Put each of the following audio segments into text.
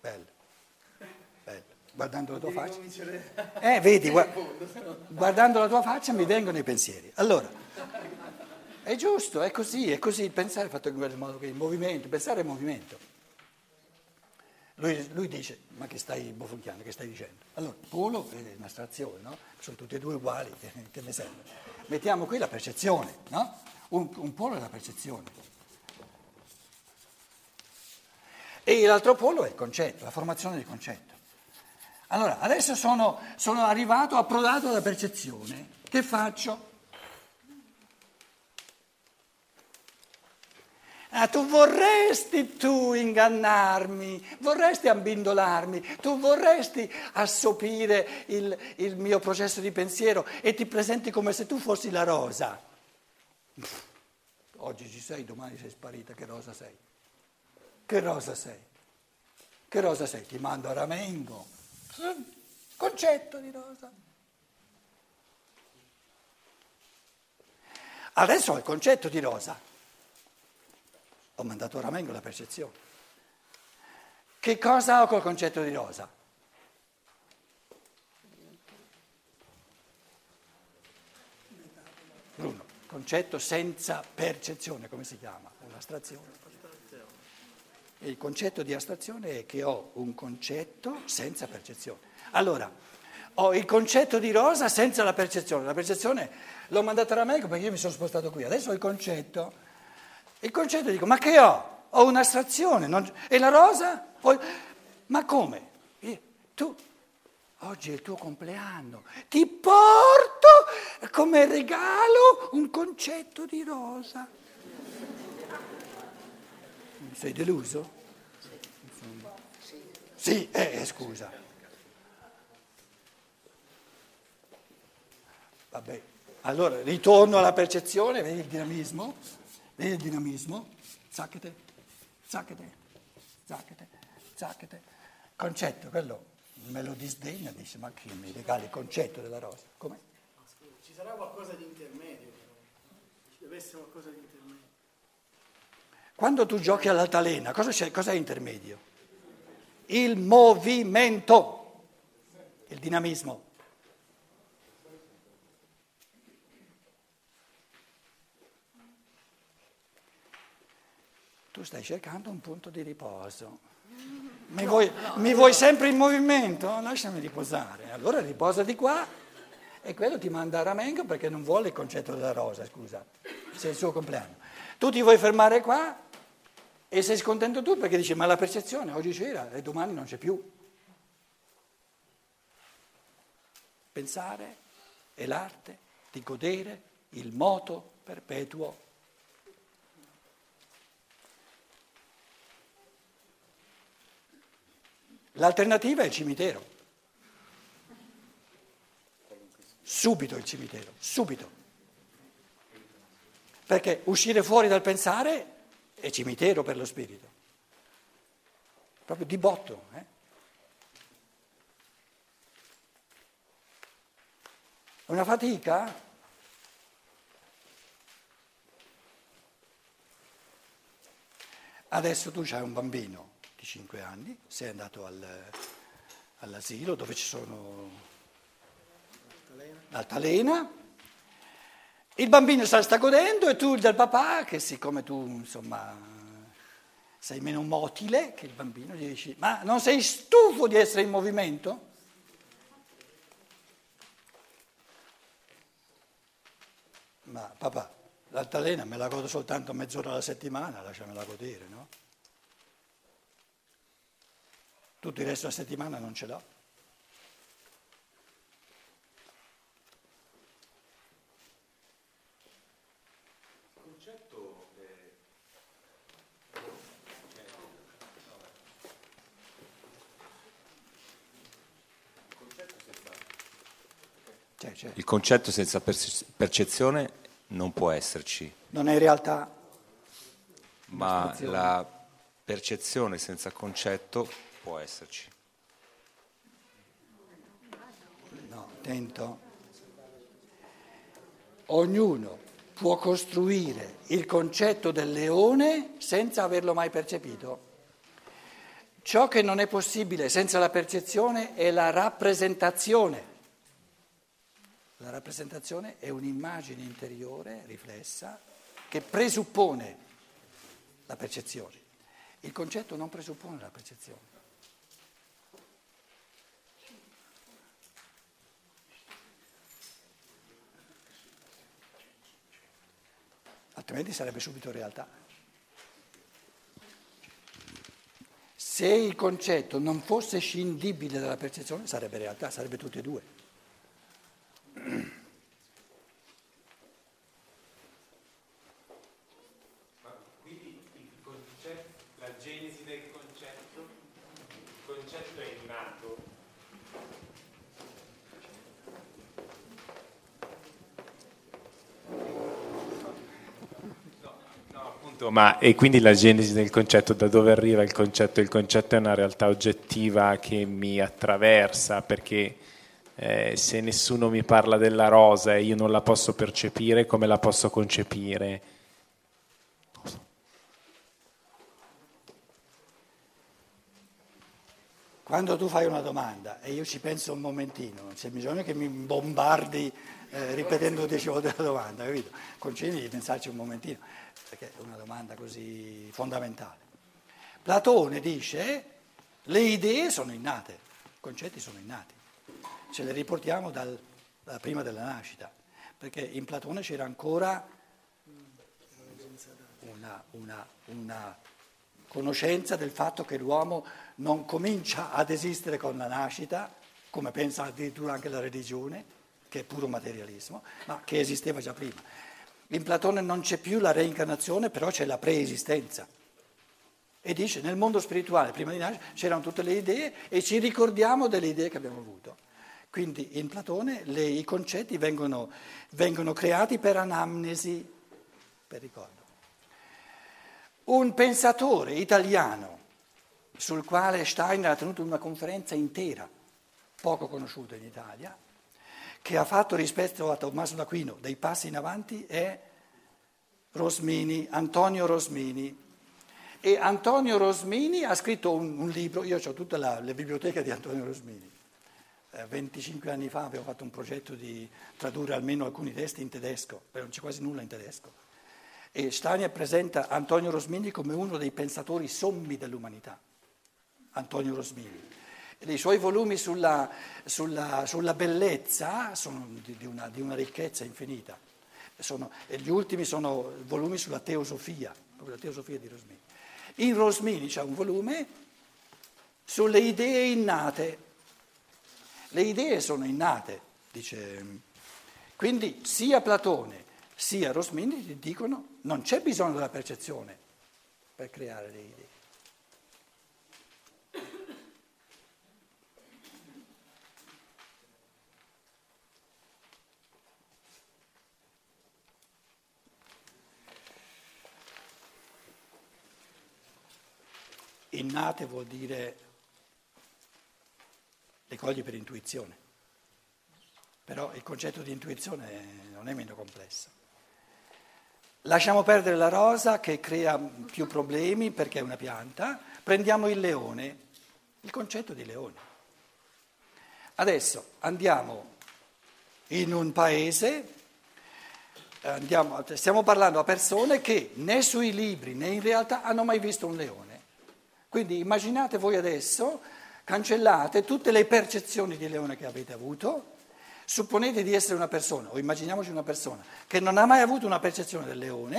bello, bello. Guardando la tua faccia. Eh, vedi, guardando la tua faccia mi vengono i pensieri. Allora, è giusto, è così, è così, il pensare è fatto in quel modo che il movimento, pensare è movimento. Lui, lui, dice, ma che stai bofonchiando, che stai dicendo? Allora, polo è un'astrazione, no? Sono tutti e due uguali, che ne serve? Mettiamo qui la percezione, no? Un, un polo è la percezione. E l'altro polo è il concetto, la formazione del concetto. Allora, adesso sono, sono arrivato, approdato alla percezione. Che faccio? Ah, tu vorresti tu ingannarmi, vorresti abbindolarmi, tu vorresti assopire il, il, mio processo di pensiero e ti presenti come se tu fossi la rosa. Oggi ci sei, domani sei sparita, che rosa sei? Che rosa sei? Che rosa sei? Ti mando a Ramengo. Concetto di rosa. Adesso ho il concetto di rosa. Ho mandato a Ramengo la percezione. Che cosa ho col concetto di rosa? Bruno, concetto senza percezione, come si chiama? Un'astrazione. Il concetto di astrazione è che ho un concetto senza percezione. Allora, ho il concetto di rosa senza la percezione. La percezione l'ho mandata a Ramengo perché io mi sono spostato qui. Adesso ho il concetto il concetto dico, ma che ho? Ho un'astrazione, non... e la rosa? Ho... Ma come? Tu, oggi è il tuo compleanno, ti porto come regalo un concetto di rosa. Sei deluso? Sì, eh, scusa. Vabbè, allora ritorno alla percezione, vedi il dinamismo? Vedi il dinamismo? Zacchete, zacchete, zacchete, zacchete. Concetto, quello me lo disdegna, dice ma chi mi regali il concetto della rosa? Come? Ci sarà qualcosa di intermedio Ci deve essere qualcosa di intermedio. Quando tu giochi all'altalena, cosa c'è? Cos'è intermedio? Il movimento, il dinamismo. tu stai cercando un punto di riposo. Mi, vuoi, mi vuoi, sempre in movimento? Lasciami riposare. Allora riposa di qua e quello ti manda a Ramengo perché non vuole il concetto della rosa, scusa, se è il suo compleanno. Tu ti vuoi fermare qua e sei scontento tu perché dici ma la percezione oggi c'era e domani non c'è più. Pensare è l'arte di godere il moto perpetuo L'alternativa è il cimitero. Subito il cimitero, subito. Perché uscire fuori dal pensare è cimitero per lo spirito. Proprio di botto. Eh? Una fatica? Adesso tu hai un bambino di 5 anni, sei andato al, all'asilo dove ci sono l'altalena, il bambino sta, sta godendo e tu del papà, che siccome tu insomma sei meno motile che il bambino, gli dici ma non sei stufo di essere in movimento? Ma papà, l'altalena me la godo soltanto mezz'ora alla settimana, lasciamela godere, no? tutto il resto della settimana non ce l'ho. Il concetto senza percezione non può esserci. Non è in realtà. Ma la percezione senza concetto può esserci. No, attento. Ognuno può costruire il concetto del leone senza averlo mai percepito. Ciò che non è possibile senza la percezione è la rappresentazione. La rappresentazione è un'immagine interiore riflessa che presuppone la percezione. Il concetto non presuppone la percezione. altrimenti sarebbe subito realtà. Se il concetto non fosse scindibile dalla percezione sarebbe realtà, sarebbe tutte e due. Ma e quindi la genesi del concetto, da dove arriva il concetto? Il concetto è una realtà oggettiva che mi attraversa perché eh, se nessuno mi parla della rosa e io non la posso percepire, come la posso concepire? Quando tu fai una domanda e io ci penso un momentino, non c'è bisogno che mi bombardi eh, ripetendo dieci volte la domanda, capito? Concedi di pensarci un momentino perché è una domanda così fondamentale. Platone dice le idee sono innate, i concetti sono innati, ce le riportiamo dal, da prima della nascita, perché in Platone c'era ancora una, una, una conoscenza del fatto che l'uomo non comincia ad esistere con la nascita, come pensa addirittura anche la religione, che è puro materialismo, ma che esisteva già prima. In Platone non c'è più la reincarnazione, però c'è la preesistenza. E dice, nel mondo spirituale, prima di nascere, c'erano tutte le idee e ci ricordiamo delle idee che abbiamo avuto. Quindi in Platone le, i concetti vengono, vengono creati per anamnesi, per ricordo. Un pensatore italiano sul quale Steiner ha tenuto una conferenza intera, poco conosciuta in Italia, che ha fatto rispetto a Tommaso d'Aquino dei passi in avanti è Rosmini, Antonio Rosmini. E Antonio Rosmini ha scritto un, un libro, io ho tutta la, la, biblioteca di Antonio Rosmini. Eh, 25 anni fa avevo fatto un progetto di tradurre almeno alcuni testi in tedesco, però non c'è quasi nulla in tedesco. E Steiner presenta Antonio Rosmini come uno dei pensatori sommi dell'umanità. Antonio Rosmini i suoi volumi sulla, sulla, sulla bellezza sono di, una, di, una, ricchezza infinita. Sono, e gli ultimi sono volumi sulla teosofia, proprio la teosofia di Rosmini. In Rosmini c'è un volume sulle idee innate. Le idee sono innate, dice. Quindi sia Platone sia Rosmini dicono non c'è bisogno della percezione per creare le idee. Innate vuol dire le cogli per intuizione, però il concetto di intuizione non è meno complesso. Lasciamo perdere la rosa che crea più problemi perché è una pianta, prendiamo il leone, il concetto di leone. Adesso andiamo in un paese, andiamo, stiamo parlando a persone che né sui libri né in realtà hanno mai visto un leone. Quindi immaginate voi adesso, cancellate tutte le percezioni di leone che avete avuto, supponete di essere una persona, o immaginiamoci una persona che non ha mai avuto una percezione del leone,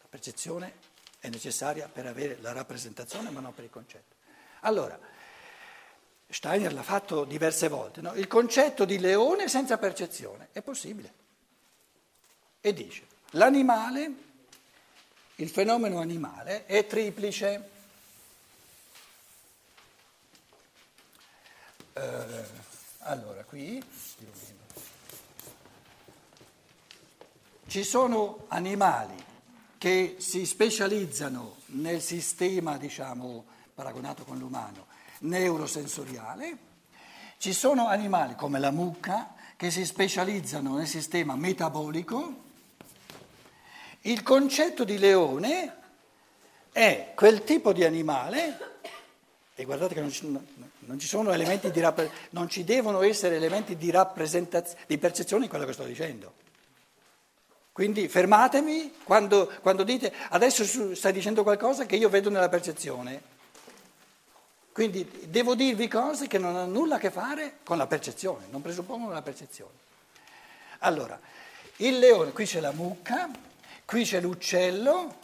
la percezione è necessaria per avere la rappresentazione ma non per il concetto. Allora, Steiner l'ha fatto diverse volte, no? il concetto di leone senza percezione è possibile. E dice, l'animale, il fenomeno animale è triplice. Eh, allora, qui ci sono animali che si specializzano nel sistema, diciamo, paragonato con l'umano, neurosensoriale, ci sono animali come la mucca che si specializzano nel sistema metabolico. Il concetto di leone è quel tipo di animale E guardate che non ci, non ci di rappresentazione, non ci devono essere elementi di rappresentazione, di percezione in quello che sto dicendo. Quindi fermatemi quando, quando dite adesso stai dicendo qualcosa che io vedo nella percezione. Quindi devo dirvi cose che non hanno nulla a che fare con la percezione, non presuppongono la percezione. Allora, il leone, qui c'è la mucca, qui c'è l'uccello,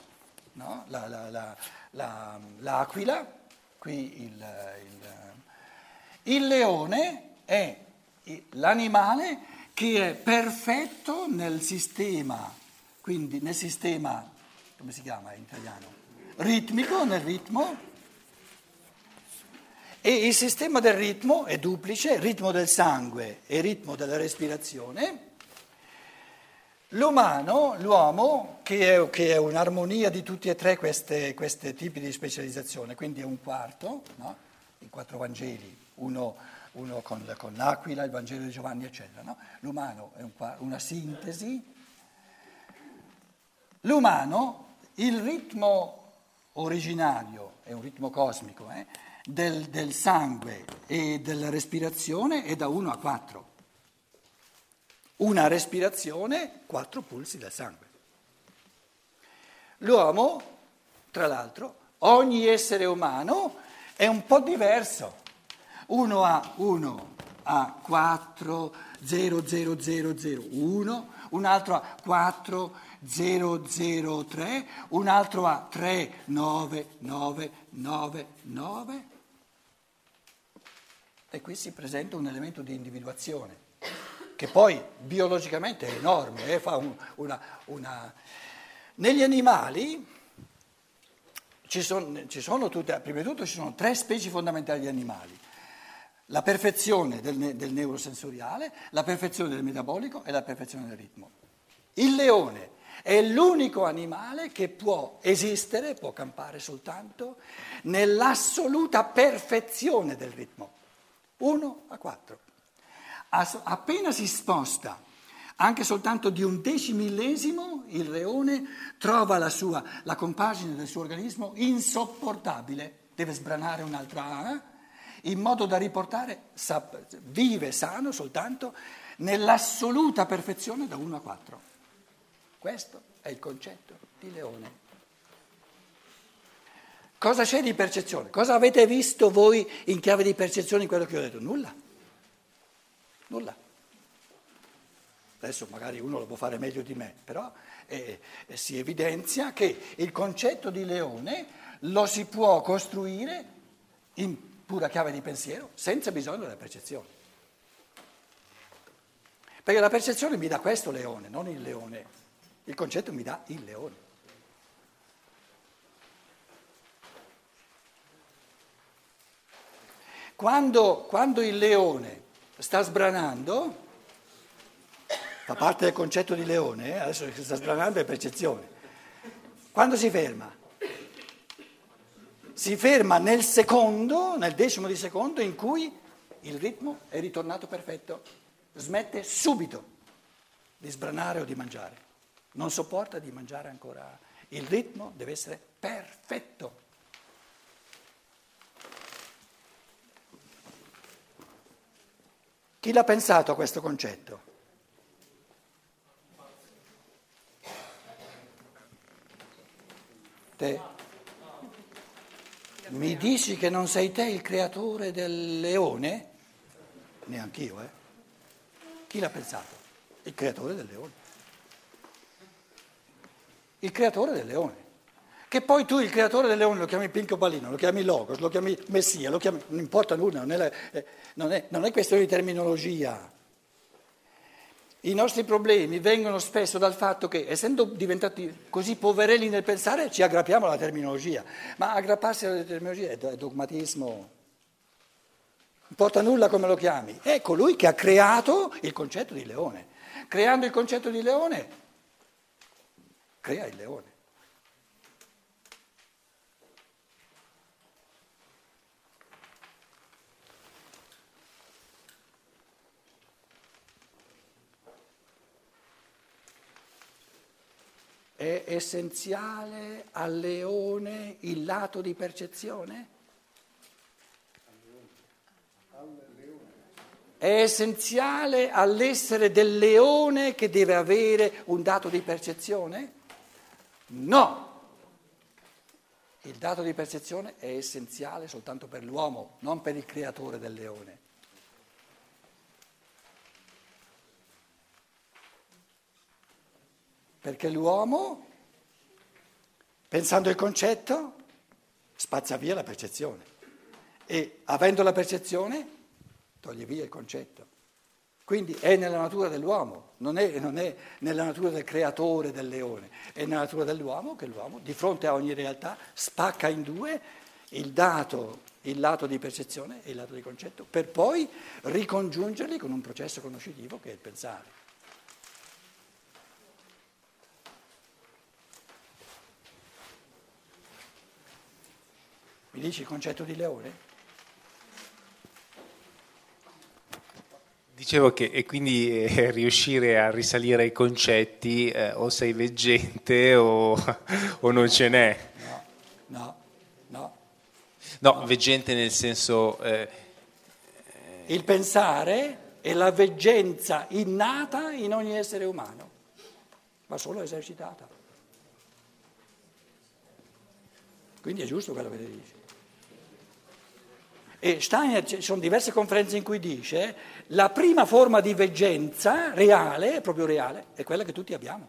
no? la, la, la, l'aquila, qui il, il, il leone è l'animale che è perfetto nel sistema, quindi nel sistema, come si chiama in italiano? Ritmico, nel ritmo. E il sistema del ritmo è duplice, ritmo del sangue e ritmo della respirazione. L'umano, l'uomo, che è, che è, un'armonia di tutti e tre questi tipi di specializzazione, quindi è un quarto, no? i quattro Vangeli, uno uno con, con, l'aquila, il Vangelo di Giovanni, eccetera. No? L'umano è un, una sintesi. L'umano, il ritmo originario, è un ritmo cosmico, eh, del, del sangue e della respirazione è da 1 a 4. Una respirazione, quattro pulsi del sangue. L'uomo, tra l'altro, ogni essere umano è un po' diverso. Uno ha 1 a 4 0 0 0 0 1, un altro ha 4 0 0 3, un altro ha 3 9 9 9 9 e qui si presenta un elemento di individuazione che poi biologicamente è enorme, eh, un, una, una... Negli animali ci sono, ci sono tutte, prima di tutto ci sono tre specie fondamentali di animali la perfezione del, del neurosensoriale, la perfezione del metabolico e la perfezione del ritmo. Il leone è l'unico animale che può esistere, può campare soltanto nell'assoluta perfezione del ritmo. 1 a 4. Appena si sposta anche soltanto di un decimillesimo, il leone trova la, sua, la compagine del suo organismo insopportabile. Deve sbranare un'altra... In modo da riportare, vive sano soltanto nell'assoluta perfezione da 1 a 4. Questo è il concetto di leone. Cosa c'è di percezione? Cosa avete visto voi in chiave di percezione in quello che ho detto? Nulla. Nulla. Adesso magari uno lo può fare meglio di me, però eh, eh, si evidenzia che il concetto di leone lo si può costruire in pura chiave di pensiero, senza bisogno della percezione. Perché la percezione mi dà questo leone, non il leone. Il concetto mi dà il leone. Quando, quando il leone sta sbranando, fa parte del concetto di leone, eh? adesso che sta sbranando è percezione. Quando si ferma? Si ferma nel secondo, nel decimo di secondo in cui il ritmo è ritornato perfetto, smette subito di sbranare o di mangiare, non sopporta di mangiare ancora, il ritmo deve essere perfetto. Chi l'ha pensato a questo concetto? Te. Mi dici che non sei te il creatore del leone? Neanch'io, eh? Chi l'ha pensato? Il creatore del leone. Il creatore del leone. Che poi tu il creatore del leone lo chiami Pinco Palino, lo chiami Logos, lo chiami Messia, lo chiami... non importa nulla, non è, eh, non è, non è questione di terminologia. I nostri problemi vengono spesso dal fatto che, essendo diventati così poverelli nel pensare, ci aggrappiamo alla terminologia. Ma aggrapparsi alla terminologia è dogmatismo. Non porta nulla come lo chiami. È colui che ha creato il concetto di leone. Creando il concetto di leone, crea il leone. È essenziale al leone il lato di percezione? È essenziale all'essere del leone che deve avere un dato di percezione? No! Il dato di percezione è essenziale soltanto per l'uomo, non per il creatore del leone. Perché l'uomo, pensando il concetto, spazza via la percezione e avendo la percezione toglie via il concetto. Quindi è nella natura dell'uomo, non è, non è, nella natura del creatore del leone, è nella natura dell'uomo che l'uomo di fronte a ogni realtà spacca in due il dato, il lato di percezione e il lato di concetto, per poi ricongiungerli con un processo conoscitivo che è il pensare. Mi dici il concetto di leone? Dicevo che e quindi eh, riuscire a risalire ai concetti eh, o sei veggente o, o non ce n'è. No, no, no. No, veggente nel senso... Eh, Il pensare è la veggenza innata in ogni essere umano, ma solo esercitata. Quindi è giusto quello che dice. E Steiner, ci sono diverse conferenze in cui dice la prima forma di veggenza reale, proprio reale, è quella che tutti abbiamo,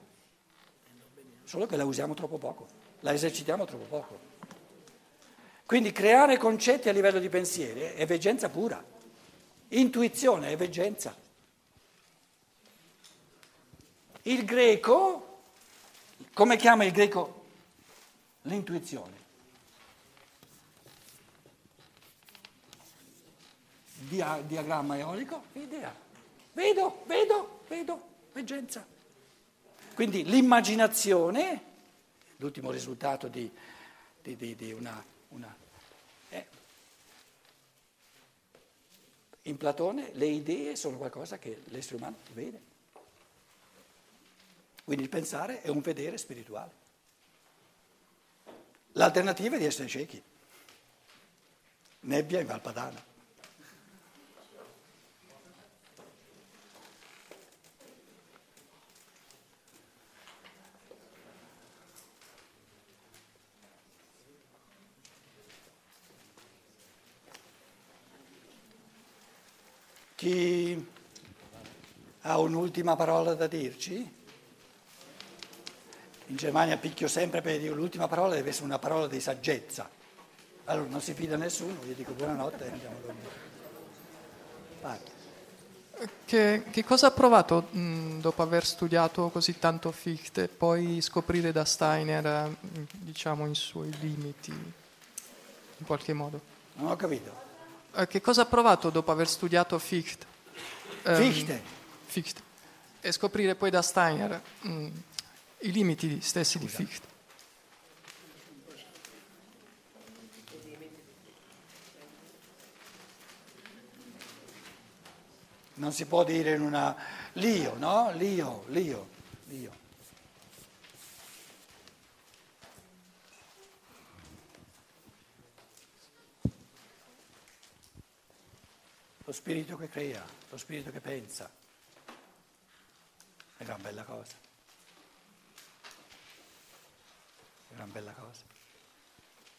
solo che la usiamo troppo poco, la esercitiamo troppo poco. Quindi creare concetti a livello di pensieri è veggenza pura, intuizione è veggenza. Il greco, come chiama il greco l'intuizione? Dia- diagramma eolico, idea. Vedo, vedo, vedo, veggenza. Quindi l'immaginazione, l'ultimo risultato di, di, di, di una... una eh. In Platone le idee sono qualcosa che l'essere umano vede. Quindi il pensare è un vedere spirituale. L'alternativa è di essere ciechi. Nebbia in Valpadana. Chi ha un'ultima parola da dirci? In Germania picchio sempre per dire l'ultima parola deve essere una parola di saggezza. Allora non si fida nessuno, io dico buonanotte e andiamo a dormire. Vai. Che, che cosa ha provato mh, dopo aver studiato così tanto Fichte, poi scoprire da Steiner, eh, diciamo, i suoi limiti, in qualche modo? Non ho capito. Eh, che cosa ha provato dopo aver studiato Fichte? Ehm, Fichte. Fichte. E scoprire poi da Steiner mh, i limiti stessi di Fichte. Non si può dire in una... L'io, no? L'io, l'io, l'io. Lo spirito che crea, lo spirito che pensa. È una bella cosa. È una bella cosa.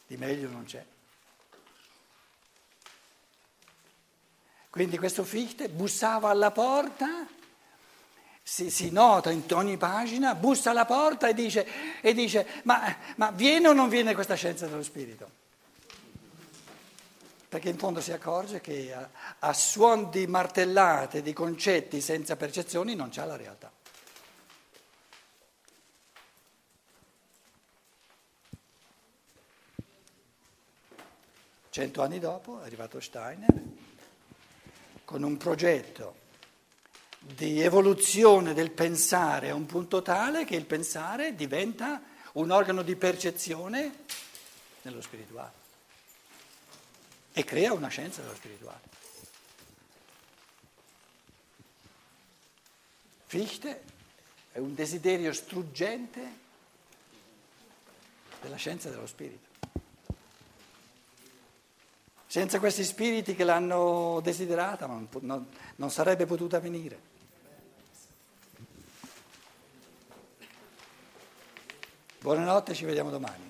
Di meglio non c'è. Quindi questo Fichte bussava alla porta, si, si nota in ogni pagina, bussa alla porta e dice, e dice ma, ma viene o non viene questa scienza dello spirito? Perché in fondo si accorge che a, a suon di martellate, di concetti senza percezioni non c'è la realtà. Cento anni dopo è arrivato Steiner con un progetto di evoluzione del pensare a un punto tale che il pensare diventa un organo di percezione nello spirituale e crea una scienza dello spirituale. Fichte è un desiderio struggente della scienza dello spirito. Senza questi spiriti che l'hanno desiderata non, non, non sarebbe potuta venire. Buonanotte, ci vediamo domani.